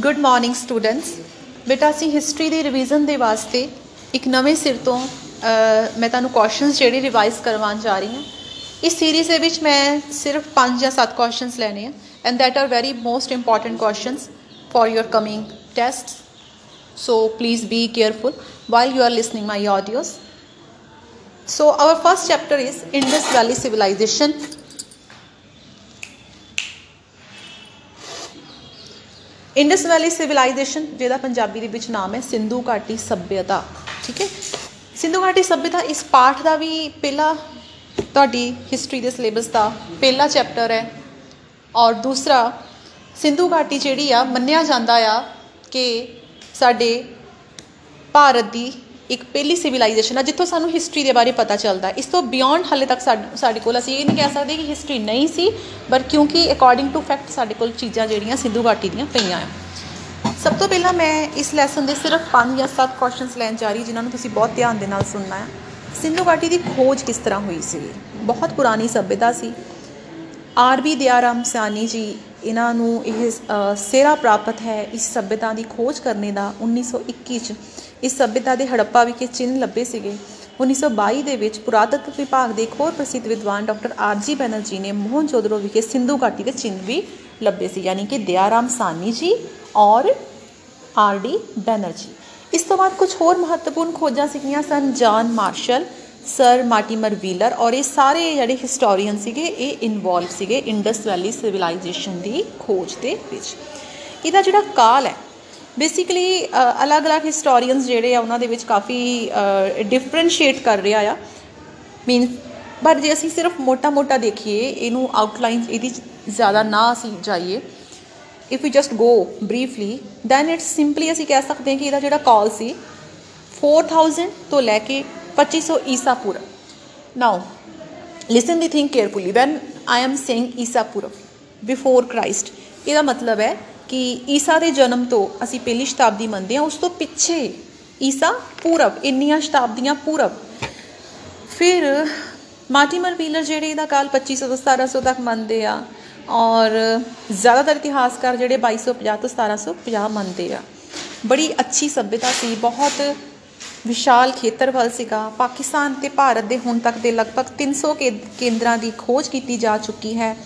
Good morning students ਬੇਟਾ ਅਸੀਂ history ਦੀ revision ਦੇ ਵਾਸਤੇ ਇੱਕ ਨਵੇਂ ਸਿਰ ਤੋਂ ਅ, ਮੈਂ ਤੁਹਾਨੂੰ ਕੁਐਸਚਨਸ ਜਿਹੜੇ ਰਿਵਾਈਜ਼ ਕਰਵਾਉਣ ਜਾ ਰਹੀ ਹਾਂ। ਇਸ ਸੀਰੀਜ਼ ਦੇ ਵਿੱਚ ਮੈਂ ਸਿਰਫ 5 ਜਾਂ 7 ਕੁਐਸਚਨਸ ਲੈਣੇ ਆ and that are very most important questions for your coming tests. So please be careful while you are listening my audios. So our first chapter is indus valley civilization. Indus valley civilization ਜਿਹਦਾ ਪੰਜਾਬੀ ਦੇ ਵਿੱਚ ਨਾਮ ਹੈ ਸਿੰਧੂ ਘਾਟੀ ਸਭਿਅਤਾ, ਠੀਕ ਹੈ? ਸਿੰਧੂ ਘਾਟੀ ਸਭਿਅਤਾ ਇਸ ਪਾਠ ਦਾ ਵੀ ਪਹਿਲਾ ਤੁਹਾਡੀ ਹਿਸਟਰੀ ਦੇ ਸਿਲੇਬਸ ਦਾ ਪਹਿਲਾ ਚੈਪਟਰ ਹੈ। ਔਰ ਦੂਸਰਾ, ਸਿੰਧੂ ਘਾਟੀ ਜਿਹੜੀ ਆ, ਮੰਨਿਆ ਜਾਂਦਾ ਆ ਕਿ ਸਾਡੇ ਭਾਰਤ ਦੀ ਇੱਕ ਪਹਿਲੀ ਸਿਵਲਾਈਜੇਸ਼ਨ ਆ, ਜਿੱਥੋਂ ਸਾਨੂੰ ਹਿਸਟਰੀ ਦੇ ਬਾਰੇ ਪਤਾ ਚੱਲਦਾ। ਇਸ ਤੋਂ ਬਿਯੋਂਡ ਹਾਲੇ ਤੱਕ ਸਾਡ- ਸਾਡੇ ਕੋਲ ਅਸੀਂ ਇਹ ਨਹੀਂ ਕਹਿ ਸਕਦੇ ਕਿ ਹਿਸਟਰੀ ਨਹੀਂ ਸੀ ਬਟ ਕਿਉਂਕਿ ਅਕੋਰਡਿੰਗ ਟੂ ਫੈਕਟ ਸਾਡੇ ਕੋਲ ਚੀਜ਼ਾਂ ਜਿਹੜੀਆਂ ਸਿੰਧੂ ਘਾਟੀ ਦੀਆਂ ਪਈਆਂ ਆ। ਸਭ ਤੋਂ ਪਹਿਲਾਂ ਮੈਂ ਇਸ ਲੈਸਨ ਦੇ ਸਿਰਫ 5 ਜਾਂ 7 ਕੁਐਸਚਨਸ ਲੈਣ ਜਾ ਰਹੀ, ਜਿਨ੍ਹਾਂ ਨੂੰ ਤੁਸੀਂ ਬਹੁਤ ਧਿਆਨ ਦੇ ਨਾਲ ਸੁਣਨਾ ਹੈ। ਸਿੰਧੂ ਘਾਟੀ ਦੀ ਖੋਜ ਕਿਸ ਤਰ੍ਹਾਂ ਹੋਈ ਸੀ? ਬਹੁਤ ਪੁਰਾਣੀ ਸਭਿਅਤਾ ਸੀ। ਆਰ ਬੀ ਦਿਆਰਾਮ ਸਿਆਨੀ ਜੀ ਇਹਨਾਂ ਨੂੰ ਇਹ ਅ, ਸਿਹਰਾ ਪ੍ਰਾਪਤ ਹੈ ਇਸ ਸਭਿਅਤਾ ਦੀ ਖੋਜ ਕਰਨੇ ਦਾ। 1921 ਚ ਇਸ ਸਭਿਅਤਾ ਦੇ ਹੜੱਪਾ ਵਿਖੇ ਚਿੰਨ੍ਹ ਲੱਭੇ ਸੀਗੇ। 1922 ਦੇ ਵਿੱਚ ਪੁਰਾਤਤਵ ਵਿਭਾਗ ਦੇ ਇੱਕ ਹੋਰ ਪ੍ਰਸਿੱਧ ਵਿਦਵਾਨ ਡਾਕਟਰ ਆਰ ਜੀ ਬੈਨਰਜੀ ਨੇ ਮੋਹਨਜੋਦੜੋ ਵਿਖੇ ਸਿੰਧੂ ਘਾਟੀ ਦੇ ਚਿੰਨ੍ਹ ਵੀ ਲੱਭੇ ਸੀ ਯਾਨੀ ਕਿ ਦਿਆਰਾਮ ਸਾਨੀ ਜੀ ਔਰ ਆਰ ਡੀ ਬੈਨਰਜੀ। ਇਸ ਤੋਂ ਬਾਅਦ ਕੁਝ ਹੋਰ ਮਹੱਤਵਪੂਰਨ ਖੋਜਾਂ ਸੀਗੀਆਂ ਸਨ ਜਾਨ ਮਾਰਸ਼ਲ ਸਰ ਮਾਰਟੀਮਰ ਵੀਲਰ ਔਰ ਇਹ ਸਾਰੇ ਜਿਹੜੇ ਹਿਸਟੋਰੀਅਨ ਸੀਗੇ, ਇਹ ਇਨਵੋਲਵ ਸੀਗੇ ਇੰਡਸ ਵੈਲੀ ਸਿਵਲਾਈਜੇਸ਼ਨ ਦੀ ਖੋਜ ਦੇ ਵਿੱਚ। ਇਹਦਾ ਜਿਹੜਾ ਕਾਲ ਹੈ ਬੇਸਿਕਲੀ ਅਲੱਗ-ਅਲੱਗ ਹਿਸਟੋਰੀਅਨਸ ਜਿਹੜੇ ਆ ਉਹਨਾਂ ਦੇ ਵਿੱਚ ਕਾਫੀ ਡਿਫਰੈਂਸ਼ੀਏਟ ਕਰ ਰਿਹਾ ਆ। ਮੀਨ ਪਰ ਜੇ ਅਸੀਂ ਸਿਰਫ ਮੋਟਾ-ਮੋਟਾ ਦੇਖੀਏ, ਇਹਨੂੰ ਆਊਟਲਾਈਨ ਇਹਦੀ ਜ਼ਿਆਦਾ ਨਾ ਅਸੀਂ ਜਾਈਏ। If you just go briefly then it's simply ਅਸੀਂ ਕਹਿ ਸਕਦੇ ਹਾਂ ਕਿ ਇਹਦਾ ਜਿਹੜਾ ਕਾਲ ਸੀ 4000 ਤੋਂ ਲੈ ਕੇ 2500 ਈਸਾ ਪੂਰਵ now listen the think carefully when I am saying ਈਸਾ ਪੂਰਵ ਬਿਫੋਰ ਕ੍ਰਾਈਸਟ ਇਹਦਾ ਮਤਲਬ ਹੈ ਕਿ ਈਸਾ ਦੇ ਜਨਮ ਤੋਂ ਅਸੀਂ ਪਹਿਲੀ ਸ਼ਤਾਬਦੀ ਮੰਨਦੇ ਹਾਂ, ਉਸ ਤੋਂ ਪਿੱਛੇ ਈਸਾ ਪੂਰਵ ਇੰਨੀਆਂ ਸ਼ਤਾਬਦੀਆਂ ਪੂਰਵ ਫਿਰ ਮਾਰਟੀਮਰ ਵੀਲਰ ਜਿਹੜੇ ਇਹਦਾ ਕਾਲ 2500 ਤੋਂ 1700 ਤੱਕ ਮੰਨਦੇ ਆ, ਔਰ ਜ਼ਿਆਦਾਤਰ ਇਤਿਹਾਸਕਾਰ ਜਿਹੜੇ 2250 ਤੋਂ 1750 ਮੰਨਦੇ ਆ। ਬੜੀ ਅੱਛੀ ਸਭਿਅਤਾ ਸੀ, ਬਹੁਤ ਵਿਸ਼ਾਲ ਖੇਤਰਫਲ ਸੀਗਾ। ਪਾਕਿਸਤਾਨ ਤੇ ਭਾਰਤ ਦੇ ਹੁਣ ਤੱਕ ਦੇ ਲਗਭਗ 300 ਕੇ- ਕੇਂਦਰਾਂ ਦੀ ਖੋਜ ਕੀਤੀ ਜਾ ਚੁੱਕੀ ਹੈ।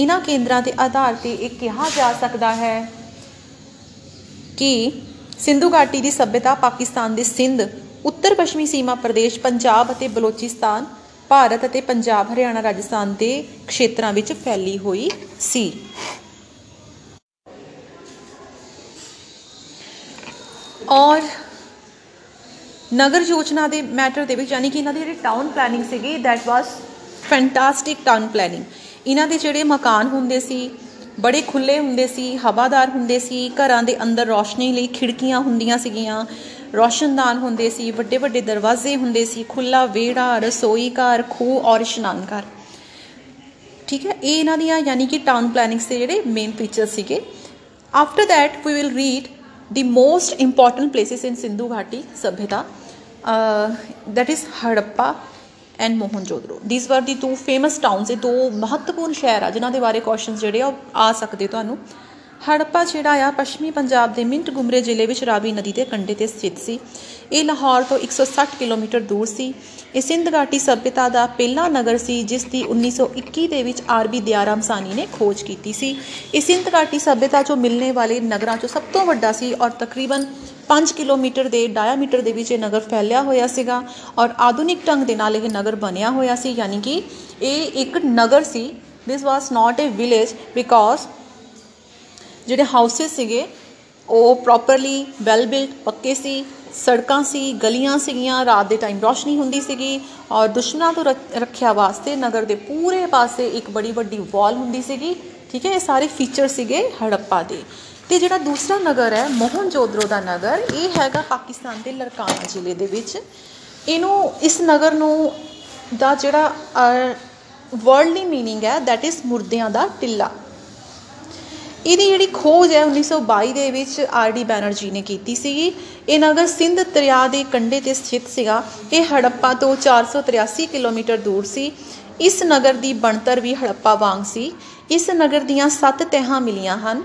ਇਹਨਾਂ ਕੇਂਦਰਾਂ ਦੇ ਆਧਾਰ ਤੇ ਇਹ ਕਿਹਾ ਜਾ ਸਕਦਾ ਹੈ ਕਿ ਸਿੰਧੂ ਘਾਟੀ ਦੀ ਸਭਿਅਤਾ ਪਾਕਿਸਤਾਨ ਦੇ ਸਿੰਧ, ਉੱਤਰ ਪੱਛਮੀ ਸੀਮਾ ਪ੍ਰਦੇਸ਼, ਪੰਜਾਬ ਅਤੇ ਬਲੋਚਿਸਤਾਨ, ਭਾਰਤ ਅਤੇ ਪੰਜਾਬ, ਹਰਿਆਣਾ, ਰਾਜਸਥਾਨ ਦੇ ਖੇਤਰਾਂ ਵਿੱਚ ਫੈਲੀ ਹੋਈ ਸੀ। ਔਰ ਨਗਰ ਯੋਜਨਾ ਦੇ ਮੈਟਰ ਦੇ ਵਿੱਚ, ਯਾਨੀ ਕਿ ਇਹਨਾਂ ਦੀ ਜਿਹੜੀ ਟਾਊਨ ਪਲੈਨਿੰਗ ਸੀਗੀ that was fantastic town planning ਇਹਨਾਂ ਦੇ ਜਿਹੜੇ ਮਕਾਨ ਹੁੰਦੇ ਸੀ, ਬੜੇ ਖੁੱਲੇ ਹੁੰਦੇ ਸੀ, ਹਵਾਦਾਰ ਹੁੰਦੇ ਸੀ, ਘਰਾਂ ਦੇ ਅੰਦਰ ਰੋਸ਼ਨੀ ਲਈ ਖਿੜਕੀਆਂ ਹੁੰਦੀਆਂ ਸੀਗੀਆਂ, ਰੋਸ਼ਨਦਾਨ ਹੁੰਦੇ ਸੀ ਵੱਡੇ ਵੱਡੇ ਦਰਵਾਜ਼ੇ ਹੁੰਦੇ ਸੀ ਖੁੱਲਾ ਵਿਹੜਾ, ਰਸੋਈ ਘਰ, ਖੂਹ ਔਰ ਇਸ਼ਨਾਨ ਘਰ। ਠੀਕ ਹੈ, ਇਹ ਇਹਨਾਂ ਦੀਆਂ ਯਾਨੀ ਕਿ ਟਾਊਨ ਪਲੈਨਿੰਗਸ ਦੇ ਜਿਹੜੇ ਮੇਨ ਫੀਚਰ ਸੀਗੇ। After that we will read the most important places in Sindhu Ghati Sabhyata uh, that is Harappa and Mohenjo-daro these were the two famous towns ਇਹ ਦੋ ਮਹੱਤਵਪੂਰਨ ਸ਼ਹਿਰ ਆ ਜਿਨ੍ਹਾਂ ਦੇ ਬਾਰੇ ਕੁਐਸਚਨਸ ਜਿਹੜੇ ਆ ਉਹ ਆ ਸਕਦੇ ਤੁਹਾਨੂੰ ਹੜੱਪਾ ਜਿਹੜਾ ਆ ਪੱਛਮੀ ਪੰਜਾਬ ਦੇ ਮਿੰਟ ਗੁਮਰੇ ਜ਼ਿਲ੍ਹੇ ਵਿੱਚ ਰਾਵੀ ਨਦੀ ਦੇ ਕੰਢੇ ਤੇ ਸਥਿਤ ਸੀ। ਇਹ ਲਾਹੌਰ ਤੋਂ 160 ਕਿਲੋਮੀਟਰ ਦੂਰ ਸੀ। ਇਹ ਸਿੰਧ ਘਾਟੀ ਸਭਿਅਤਾ ਦਾ ਪਹਿਲਾ ਨਗਰ ਸੀ, ਜਿਸ ਦੀ 1921 ਦੇ ਵਿੱਚ ਆਰਬੀ ਦਿਆਰਾਮ ਸਾਨੀ ਨੇ ਖੋਜ ਕੀਤੀ ਸੀ। ਇਹ ਸਿੰਧ ਘਾਟੀ ਸਭਿਅਤਾ ਚੋਂ ਮਿਲਣੇ ਵਾਲੇ ਨਗਰਾਂ ਚੋਂ ਸਭ ਤੋਂ ਵੱਡਾ ਸੀ ਔਰ ਤਕਰੀਬਨ 5 ਕਿਲੋਮੀਟਰ ਦੇ ਡਾਇਆਮੀਟਰ ਦੇ ਵਿੱਚ ਇਹ ਨਗਰ ਫੈਲਿਆ ਹੋਇਆ ਸੀਗਾ ਔਰ ਆਧੁਨਿਕ ਢੰਗ ਦੇ ਨਾਲ ਇਹ ਨਗਰ ਬਣਿਆ ਹੋਇਆ ਸੀ। ਯਾਨੀ ਕਿ ਇਹ ਇੱਕ ਨਗਰ ਸੀ। This was not a village because ਜਿਹੜੇ ਹਾਊਸਸ ਸੀਗੇ, ਉਹ ਪ੍ਰੋਪਰਲੀ ਵੈਲ ਬਿਲਟ ਪੱਕੇ ਸੀ, ਸੜਕਾਂ ਸੀ, ਗਲੀਆਂ ਸੀਗੀਆਂ, ਰਾਤ ਦੇ ਟਾਈਮ ਰੋਸ਼ਨੀ ਹੁੰਦੀ ਸੀਗੀ ਔਰ ਦੁਸ਼ਮਣਾਂ ਤੋਂ ਰੱਖ- ਰੱਖਿਆ ਵਾਸਤੇ ਨਗਰ ਦੇ ਪੂਰੇ ਪਾਸੇ ਇੱਕ ਬੜੀ ਵੱਡੀ ਵਾਲ ਹੁੰਦੀ ਸੀਗੀ, ਠੀਕ ਹੈ, ਇਹ ਸਾਰੇ ਫੀਚਰ ਸੀਗੇ ਹੜੱਪਾ ਦੇ। ਤੇ ਜਿਹੜਾ ਦੂਸਰਾ ਨਗਰ ਹੈ ਮੋਹਨਜੋਦੜੋ ਦਾ ਨਗਰ, ਇਹ ਹੈਗਾ ਪਾਕਿਸਤਾਨ ਦੇ ਲਰਕਾਨਾ ਜ਼ਿਲ੍ਹੇ ਦੇ ਵਿੱਚ। ਇਹਨੂੰ, ਇਸ ਨਗਰ ਨੂੰ ਦਾ ਜਿਹੜਾ ਵਰਲਡਲੀ ਮੀਨਿੰਗ ਹੈ ਦੈਟ ਇਜ਼ ਮੁਰਦਿਆਂ ਦਾ ਟਿੱਲਾ। ਇਹਦੀ ਜਿਹੜੀ ਖੋਜ ਹੈ 1922 ਦੇ ਵਿੱਚ ਆਰ ਡੀ ਬੈਨਰਜੀ ਨੇ ਕੀਤੀ ਸੀਗੀ। ਇਹ ਨਗਰ ਸਿੰਧ ਦਰਿਆ ਦੇ ਕੰਢੇ ਤੇ ਸਥਿਤ ਸੀਗਾ। ਇਹ ਹੜੱਪਾ ਤੋਂ 483 ਕਿਲੋਮੀਟਰ ਦੂਰ ਸੀ। ਇਸ ਨਗਰ ਦੀ ਬਣਤਰ ਵੀ ਹੜੱਪਾ ਵਾਂਗ ਸੀ। ਇਸ ਨਗਰ ਦੀਆਂ 7 ਤਹਿਾਂ ਮਿਲੀਆਂ ਹਨ।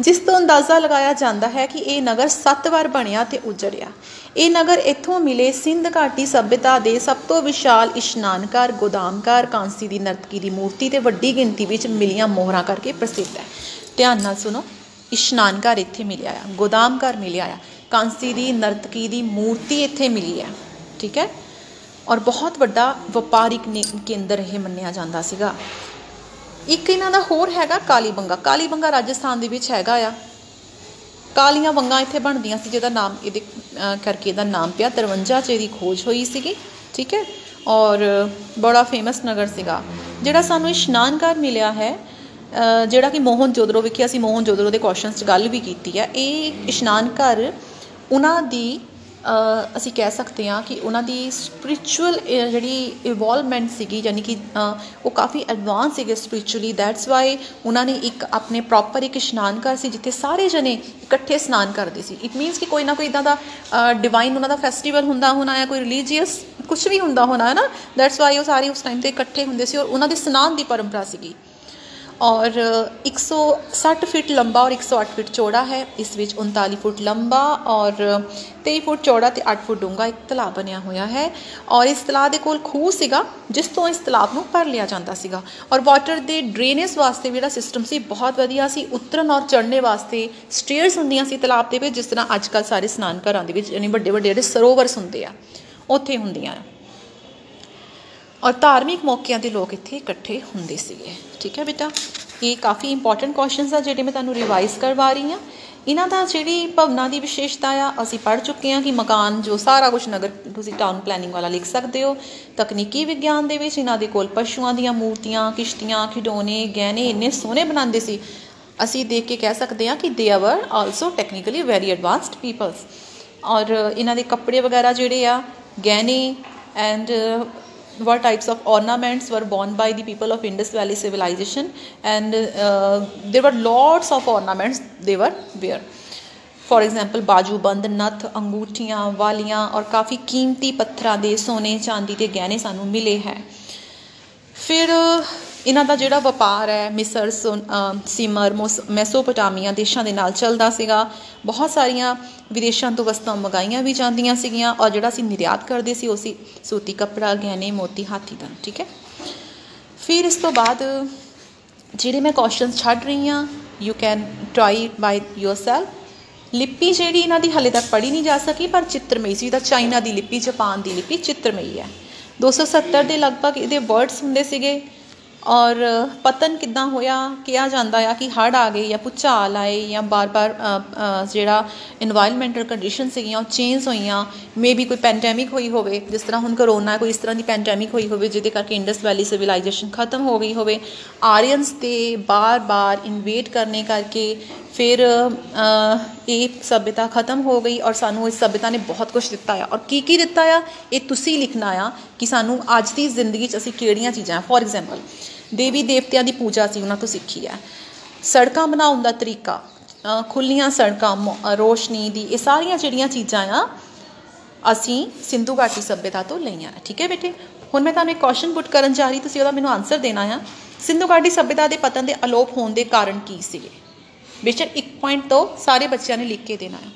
ਜਿਸ ਤੋਂ ਅੰਦਾਜ਼ਾ ਲਗਾਇਆ ਜਾਂਦਾ ਹੈ ਕਿ ਇਹ ਨਗਰ ਸੱਤ ਵਾਰ ਬਣਿਆ ਤੇ ਉਜੜਿਆ। ਇਹ ਨਗਰ ਇੱਥੋਂ ਮਿਲੇ ਸਿੰਧ ਘਾਟੀ ਸਭਿਅਤਾ ਦੇ ਸਭ ਤੋਂ ਵਿਸ਼ਾਲ ਇਸ਼ਨਾਨਘਰ ਗੋਦਾਮਘਰ ਕਾਂਸੀ ਦੀ ਨਰਤਕੀ ਦੀ ਮੂਰਤੀ ਤੇ ਵੱਡੀ ਗਿਣਤੀ ਵਿੱਚ ਮਿਲੀਆਂ ਮੋਹਰਾਂ ਕਰਕੇ ਪ੍ਰਸਿੱਧ ਹੈ। ਧਿਆਨ ਨਾਲ ਸੁਣੋ ਇਸ਼ਨਾਨਘਰ ਇੱਥੇ ਮਿਲਿਆ ਆ ਗੋਦਾਮਘਰ ਮਿਲਿਆ ਆ, ਕਾਂਸੀ ਦੀ ਨਰਤਕੀ ਦੀ ਮੂਰਤੀ ਇੱਥੇ ਮਿਲੀ ਹੈ ਠੀਕ ਹੈ? ਔਰ ਬਹੁਤ ਵੱਡਾ ਵਪਾਰਿਕ ਨੇ- ਕੇਂਦਰ ਇਹ ਮੰਨਿਆ ਜਾਂਦਾ ਸੀਗਾ। ਇੱਕ ਇਹਨਾਂ ਦਾ ਹੋਰ ਹੈਗਾ ਕਾਲੀਬੰਗਾ ਕਾਲੀਬੰਗਾ ਰਾਜਸਥਾਨ ਦੇ ਵਿੱਚ ਹੈਗਾ ਆ। ਕਾਲੀਆਂ ਵੰਗਾਂ ਇੱਥੇ ਬਣਦੀਆਂ ਸੀ ਜਿਹਦਾ ਨਾਮ ਇਹਦੇ ਅਹ, ਕਰਕੇ ਇਹਦਾ ਨਾਮ ਪਿਆ। 53 ਚ ਇਹਦੀ ਖੋਜ ਹੋਈ ਸੀਗੀ ਠੀਕ ਹੈ? ਔਰ ਬੜਾ ਫੇਮਸ ਨਗਰ ਸੀਗਾ। ਜਿਹੜਾ ਸਾਨੂੰ ਇਸ਼ਨਾਨਘਰ ਮਿਲਿਆ ਹੈ ਅਹ, ਜਿਹੜਾ ਕਿ ਮੋਹਨ ਜੋਦੜੋ ਵਿਖੇ ਅਸੀਂ ਮੋਹਨ ਜੋਦੜੋ ਦੇ ਕੁਐਸਚਨਸ 'ਚ ਗੱਲ ਵੀ ਕੀਤੀ ਹੈ ਇਹ ਇਸ਼ਨਾਨਘਰ ਉਹਨਾਂ ਦੀ ਅਹ, ਅਸੀਂ ਕਹਿ ਸਕਦੇ ਹਾਂ ਕਿ ਉਹਨਾਂ ਦੀ ਸਪਿਰਚੁਅਲ ਜਿਹੜੀ ਇਵੋਲਵਮੈਂਟ ਸੀਗੀ ਯਾਨੀ ਕਿ ਅਹ, ਉਹ ਕਾਫੀ ਐਡਵਾਂਸ ਸੀਗੇ ਸਪਿਰਚੁਅਲੀ ਦੈਟਸ ਵਾਈ ਉਹਨਾਂ ਨੇ ਇੱਕ ਆਪਣੇ ਪ੍ਰੋਪਰ ਇੱਕ ਇਸ਼ਨਾਨ ਘਰ ਸੀ ਜਿੱਥੇ ਸਾਰੇ ਜਣੇ ਇਕੱਠੇ ਇਸ਼ਨਾਨ ਕਰਦੇ ਸੀ। ਇਟ ਮੀਨਸ ਕਿ ਕੋਈ ਨਾ ਕੋਈ ਇਦਾਂ ਦਾ ਡਿਵਾਈਨ ਉਹਨਾਂ ਦਾ ਫੈਸਟੀਵਲ ਹੁੰਦਾ ਹੋਣਾ ਹੈ ਕੋਈ ਰਿਲੀਜੀਅਸ ਕੁਝ ਵੀ ਹੁੰਦਾ ਹੋਣਾ ਹੈ ਨਾ? ਦੈਟਸ ਵਾਈ ਉਹ ਸਾਰੇ ਉਸ ਟਾਈਮ ਤੇ ਇਕੱਠੇ ਹੁੰਦੇ ਸੀ ਔਰ ਉਹਨਾਂ ਦੇ ਇਸ਼ਨਾਨ ਦੀ ਪਰੰਪਰਾ ਸੀਗੀ। ਔਰ 160 ਫੀਟ ਲੰਬਾ ਔਰ 108 ਫੀਟ ਚੌੜਾ ਹੈ। ਇਸ ਵਿੱਚ 39 ਫੁੱਟ ਲੰਬਾ ਔਰ 23 ਫੁੱਟ ਚੌੜਾ ਤੇ 8 ਫੁੱਟ ਡੂੰਘਾ ਇੱਕ ਤਲਾਬ ਬਣਿਆ ਹੋਇਆ ਹੈ। ਔਰ ਇਸ ਤਲਾਬ ਦੇ ਕੋਲ ਖੂਹ ਸੀਗਾ, ਜਿਸ ਤੋਂ ਇਸ ਤਲਾਬ ਨੂੰ ਭਰ ਲਿਆ ਜਾਂਦਾ ਸੀਗਾ। ਔਰ ਵਾਟਰ ਦੇ ਡਰੇਨੇਜ ਵਾਸਤੇ ਵੀ ਜਿਹੜਾ ਸਿਸਟਮ ਸੀ, ਬਹੁਤ ਵਧੀਆ ਸੀ। ਉਤਰਨ ਔਰ ਚੜ੍ਹਨੇ ਵਾਸਤੇ ਸਟੇਅਰਸ ਹੁੰਦੀਆਂ ਸੀ ਤਲਾਬ ਦੇ ਵਿੱਚ, ਜਿਸ ਤਰ੍ਹਾਂ ਅੱਜ ਕੱਲ੍ਹ ਸਾਰੇ ਇਸ਼ਨਾਨ ਘਰਾਂ ਦੇ ਵਿੱਚ, ਯਾਨੀ ਵੱਡੇ ਵੱਡੇ ਜਿਹੜੇ ਸਰੋਵਰਸ ਹੁੰਦੇ ਆ, ਉੱਥੇ ਹੁੰਦੀਆਂ। ਆ ਔਰ ਧਾਰਮਿਕ ਮੌਕਿਆਂ ਤੇ ਲੋਕ ਇੱਥੇ ਇਕੱਠੇ ਹੁੰਦੇ ਸੀਗੇ ਠੀਕ ਹੈ ਬੇਟਾ ਇਹ ਕਾਫੀ ਇੰਪੋਰਟੈਂਟ ਕੁਐਸਚਨਸ ਆ ਜਿਹੜੇ ਮੈਂ ਤੁਹਾਨੂੰ ਰਿਵਾਈਜ਼ ਕਰਵਾ ਰਹੀ ਹਾਂ ਇਹਨਾਂ ਦਾ ਜਿਹੜੀ ਭਵਨਾਂ ਦੀ ਵਿਸ਼ੇਸ਼ਤਾ ਆ ਅਸੀਂ ਪੜ੍ਹ ਚੁੱਕੇ ਹਾਂ ਕਿ ਮਕਾਨ ਜੋ ਸਾਰਾ ਕੁਝ ਨਗਰ ਤੁਸੀਂ ਟਾਊਨ ਪਲੈਨਿੰਗ ਵਾਲਾ ਲਿਖ ਸਕਦੇ ਹੋ ਤਕਨੀਕੀ ਵਿਗਿਆਨ ਦੇ ਵਿੱਚ ਇਹਨਾਂ ਦੇ ਕੋਲ ਪਸ਼ੂਆਂ ਦੀਆਂ ਮੂਰਤੀਆਂ ਕਿਸ਼ਤੀਆਂ ਖਿਡੌਣੇ ਗਹਿਣੇ ਇੰਨੇ ਸੋਹਣੇ ਬਣਾਉਂਦੇ ਸੀ ਅਸੀਂ ਦੇਖ ਕੇ ਕਹਿ ਸਕਦੇ ਹਾਂ ਕਿ they are also technically very advanced peoples ਔਰ ਇਹਨਾਂ ਦੇ ਕੱਪੜੇ ਵਗੈਰਾ ਜਿਹੜੇ ਆ ਗਹਿਣੇ and were types of ornaments were worn by the people of Indus Valley civilization, and uh, there were lots of ornaments they were wear. For example ਬਾਜੂਬੰਦ ਨਥ ਅੰਗੂਠੀਆਂ ਵਾਲੀਆਂ ਔਰ ਕਾਫੀ ਕੀਮਤੀ ਪੱਥਰਾਂ ਦੇ ਸੋਨੇ ਚਾਂਦੀ ਦੇ ਗਹਿਣੇ ਸਾਨੂੰ ਮਿਲੇ ਹੈ ਫਿਰ ਇਹਨਾਂ ਦਾ ਜਿਹੜਾ ਵਪਾਰ ਹੈ, ਮਿਸਰ, ਸੋਨ- ਅਮ ਸੀਮਰ, ਮੋਸ- ਮੈਸੋਪੋਟਾਮੀਆ ਦੇਸ਼ਾਂ ਦੇ ਨਾਲ ਚੱਲਦਾ ਸੀਗਾ। ਬਹੁਤ ਸਾਰੀਆਂ ਵਿਦੇਸ਼ਾਂ ਤੋਂ ਵਸਤਾਂ ਮੰਗਾਈਆਂ ਵੀ ਜਾਂਦੀਆਂ ਸੀਗੀਆਂ ਔਰ ਜਿਹੜਾ ਅਸੀਂ ਨਿਰਯਾਤ ਕਰਦੇ ਸੀ, ਉਹ ਸੀ ਸੂਤੀ ਕੱਪੜਾ, ਗਹਿਣੇ, ਮੋਤੀ, ਹਾਥੀ ਦਾ ਠੀਕ ਹੈ? ਫਿਰ ਇਸ ਤੋਂ ਬਾਅਦ ਜਿਹੜੇ ਮੈਂ ਕੁਐਸਚਨਸ ਛੱਡ ਰਹੀ ਹਾਂ you can try by yourself ਲਿਪੀ ਜਿਹੜੀ ਇਹਨਾਂ ਦੀ ਹਲੇ ਤੱਕ ਪੜ੍ਹੀ ਨਹੀਂ ਜਾ ਸਕੀ, ਪਰ ਚਿੱਤਰਮਈ ਸੀ। ਤਾਂ ਚਾਈਨਾ ਦੀ ਲਿਪੀ, ਜਾਪਾਨ ਦੀ ਲਿਪੀ ਚਿੱਤਰਮਈ ਹੈ। 270 ਦੇ ਲਗਭਗ ਇਹਦੇ ਵਰਡਸ ਹੁੰਦੇ ਸੀਗੇ। ਔਰ ਪਤਨ ਕਿੱਦਾਂ ਹੋਇਆ, ਕਿਹਾ ਜਾਂਦਾ ਆ ਕਿ ਹੜ੍ਹ ਆ ਗਏ ਜਾਂ ਭੂਚਾਲ ਆਏ ਜਾਂ ਵਾਰ ਵਾਰ ਜਿਹੜਾ ਇਨਵਾਇਰਮੈਂਟਲ ਕੰਡੀਸ਼ਨ ਸੀਗੀਆਂ ਉਹ ਚੇਂਜ ਹੋਈਆਂ ਮੇ ਬੀ ਕੋਈ ਪੈਂਡੈਮਿਕ ਹੋਈ ਹੋਵੇ, ਜਿਸ ਤਰ੍ਹਾਂ ਹੁਣ ਕਰੋਨਾ ਕੋਈ ਇਸ ਤਰ੍ਹਾਂ ਦੀ ਪੈਂਡੈਮਿਕ ਹੋਈ ਹੋਵੇ, ਜਿਹਦੇ ਕਰਕੇ ਇੰਡਸ ਵੈਲੀ ਸਿਵਲਾਈਜੇਸ਼ਨ ਖਤਮ ਹੋ ਗਈ ਹੋਵੇ, ਆਰੀਅਨਸ ਤੇ ਬਾਰ-ਬਾਰ ਇਨਵੇਟ ਕਰਨੇ ਕਰਕੇ ਫਿਰ ਇਹ ਸਭਿਤਾ ਖਤਮ ਹੋ ਗਈ ਔਰ ਸਾਨੂੰ ਇਸ ਸਭਿਤਾ ਨੇ ਬਹੁਤ ਕੁਝ ਦਿੱਤਾ ਆ। ਔਰ ਕੀ ਕੀ ਦਿੱਤਾ ਆ? ਇਹ ਤੁਸੀਂ ਲਿਖਣਾ ਆ ਕਿ ਸਾਨੂੰ ਅੱਜ ਦੀ ਜ਼ਿੰਦਗੀ 'ਚ ਅਸੀਂ ਕਿਹੜੀਆਂ ਚੀਜ਼ਾਂ ਫੋਰ ਐਗਜ਼ਾਮਪਲ ਦੇਵੀ ਦੇਵਤਿਆਂ ਦੀ ਪੂਜਾ ਸੀ ਉਹਨਾਂ ਤੋਂ ਸਿੱਖੀ ਹੈ। ਸੜਕਾਂ ਬਣਾਉਣ ਦਾ ਤਰੀਕਾ ਅ, ਖੁੱਲੀਆਂ ਸੜਕਾਂ ਮੋ- ਅ, ਰੋਸ਼ਨੀ ਦੀ ਇਹ ਸਾਰੀਆਂ ਜਿਹੜੀਆਂ ਚੀਜ਼ਾਂ ਆ ਅਸੀਂ ਸਿੰਧੂ ਘਾਟੀ ਸਭਿਅਤਾ ਤੋਂ ਲਈਆਂ ਆ ਠੀਕ ਹੈ ਬੇਟੇ? ਹੁਣ ਮੈਂ ਤੁਹਾਨੂੰ ਇੱਕ ਕੁਐਸਚਨ ਪੁੱਟ ਕਰਨ ਜਾ ਰਹੀ ਤੁਸੀਂ ਉਹਦਾ ਮੈਨੂੰ ਆਨਸਰ ਦੇਣਾ ਆ। ਸਿੰਧੂ ਘਾਟੀ ਸਭਿਅਤਾ ਦੇ ਪਤਨ ਦੇ ਅਲੋਪ ਹੋਣ ਦੇ ਕਾਰਨ ਕੀ ਸੀਗੇ? ਬੇਸ਼ੱਕ ਇੱਕ ਪੁਆਇੰਟ ਤੋਂ ਸਾਰੇ ਬੱਚਿਆਂ ਨੇ ਲਿਖ ਕੇ ਦੇਣਾ ਹੈ